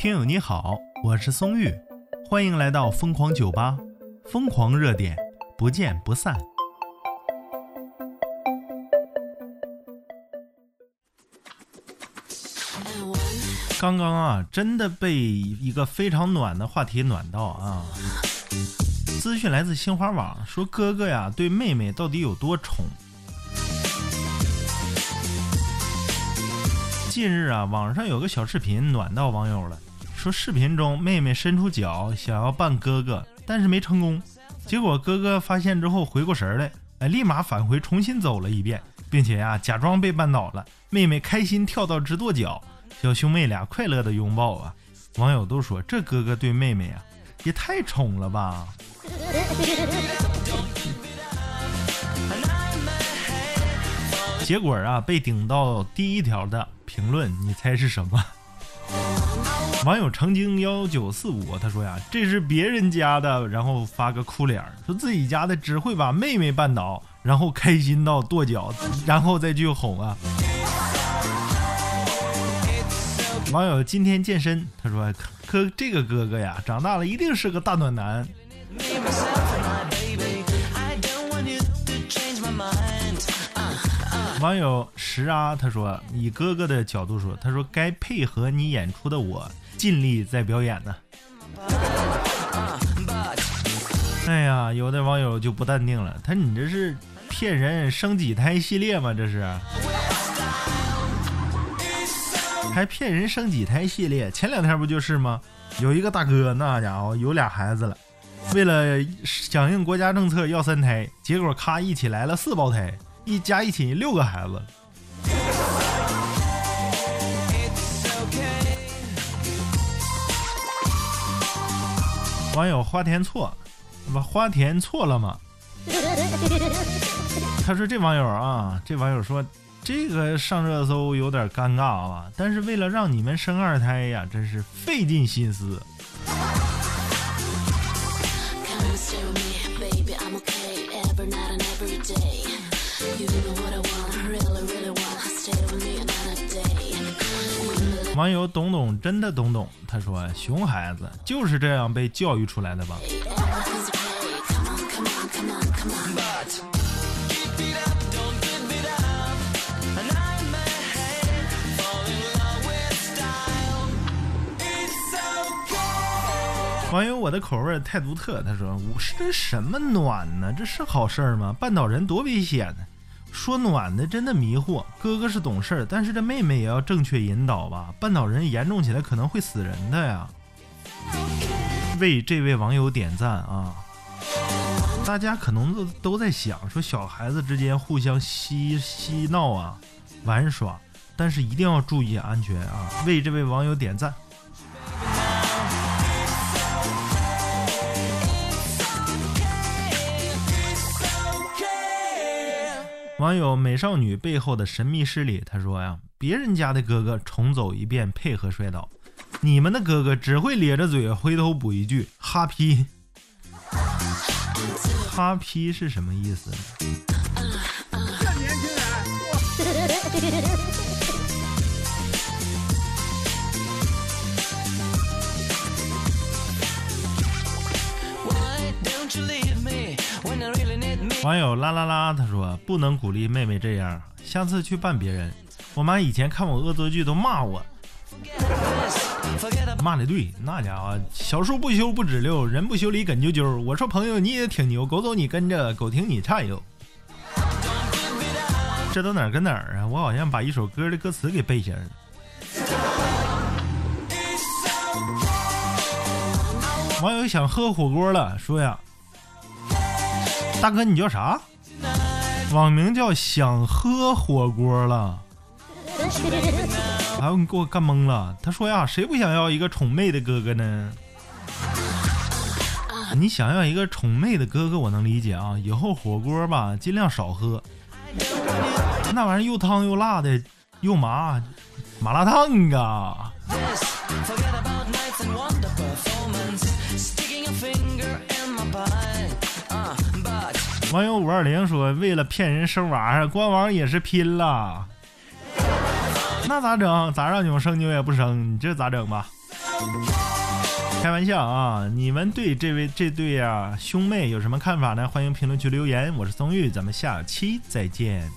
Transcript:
听友你好，我是松玉，欢迎来到疯狂酒吧，疯狂热点，不见不散。刚刚啊，真的被一个非常暖的话题暖到啊！资讯来自新华网，说哥哥呀对妹妹到底有多宠？近日啊，网上有个小视频暖到网友了，说视频中妹妹伸出脚想要绊哥哥，但是没成功。结果哥哥发现之后回过神来，哎，立马返回重新走了一遍，并且呀假装被绊倒了。妹妹开心跳到直跺脚，小兄妹俩快乐的拥抱啊！网友都说这哥哥对妹妹啊也太宠了吧！结果啊被顶到第一条的。评论，你猜是什么？网友曾经幺九四五他说呀，这是别人家的，然后发个哭脸，说自己家的只会把妹妹绊倒，然后开心到跺脚，然后再去哄啊。网友今天健身，他说可这个哥哥呀，长大了一定是个大暖男。网友石啊，他说以哥哥的角度说，他说该配合你演出的我尽力在表演呢。哎呀，有的网友就不淡定了，他你这是骗人生几胎系列吗？这是还骗人生几胎系列？前两天不就是吗？有一个大哥那家伙有俩孩子了，为了响应国家政策要三胎，结果咔一起来了四胞胎。一家一起六个孩子。网友花田错，不花田错了吗？他说这网友啊，这网友说这个上热搜有点尴尬啊，但是为了让你们生二胎呀，真是费尽心思。网友懂懂真的懂懂，他说：“熊孩子就是这样被教育出来的吧。”网友我的口味太独特，他说：“我是这什么暖呢？这是好事儿吗？半岛人多危险呢！”说暖的真的迷惑，哥哥是懂事儿，但是这妹妹也要正确引导吧？半岛人严重起来可能会死人的呀！为这位网友点赞啊！大家可能都都在想，说小孩子之间互相嬉嬉闹啊，玩耍，但是一定要注意安全啊！为这位网友点赞。网友美少女背后的神秘势力，他说呀，别人家的哥哥重走一遍配合摔倒，你们的哥哥只会咧着嘴回头补一句哈皮。哈皮是什么意思？年轻人。网友啦啦啦，他说不能鼓励妹妹这样，下次去扮别人。我妈以前看我恶作剧都骂我，骂的对，那家伙小树不修不直溜，人不修理梗啾啾。我说朋友你也挺牛，狗走你跟着，狗听你差哟。这都哪儿跟哪儿啊？我好像把一首歌的歌词给背下来了。网友想喝火锅了，说呀。大哥，你叫啥？网名叫想喝火锅了。哎呦，你给我干懵了。他说呀，谁不想要一个宠妹的哥哥呢？你想要一个宠妹的哥哥，我能理解啊。以后火锅吧，尽量少喝。那玩意又烫又辣的，又麻，麻辣烫啊。网友五二零说：“为了骗人生娃，官网也是拼了，那咋整？咋让你们生，你们也不生？你这咋整吧？”开玩笑啊！你们对这位这对呀兄妹有什么看法呢？欢迎评论区留言。我是松玉，咱们下期再见。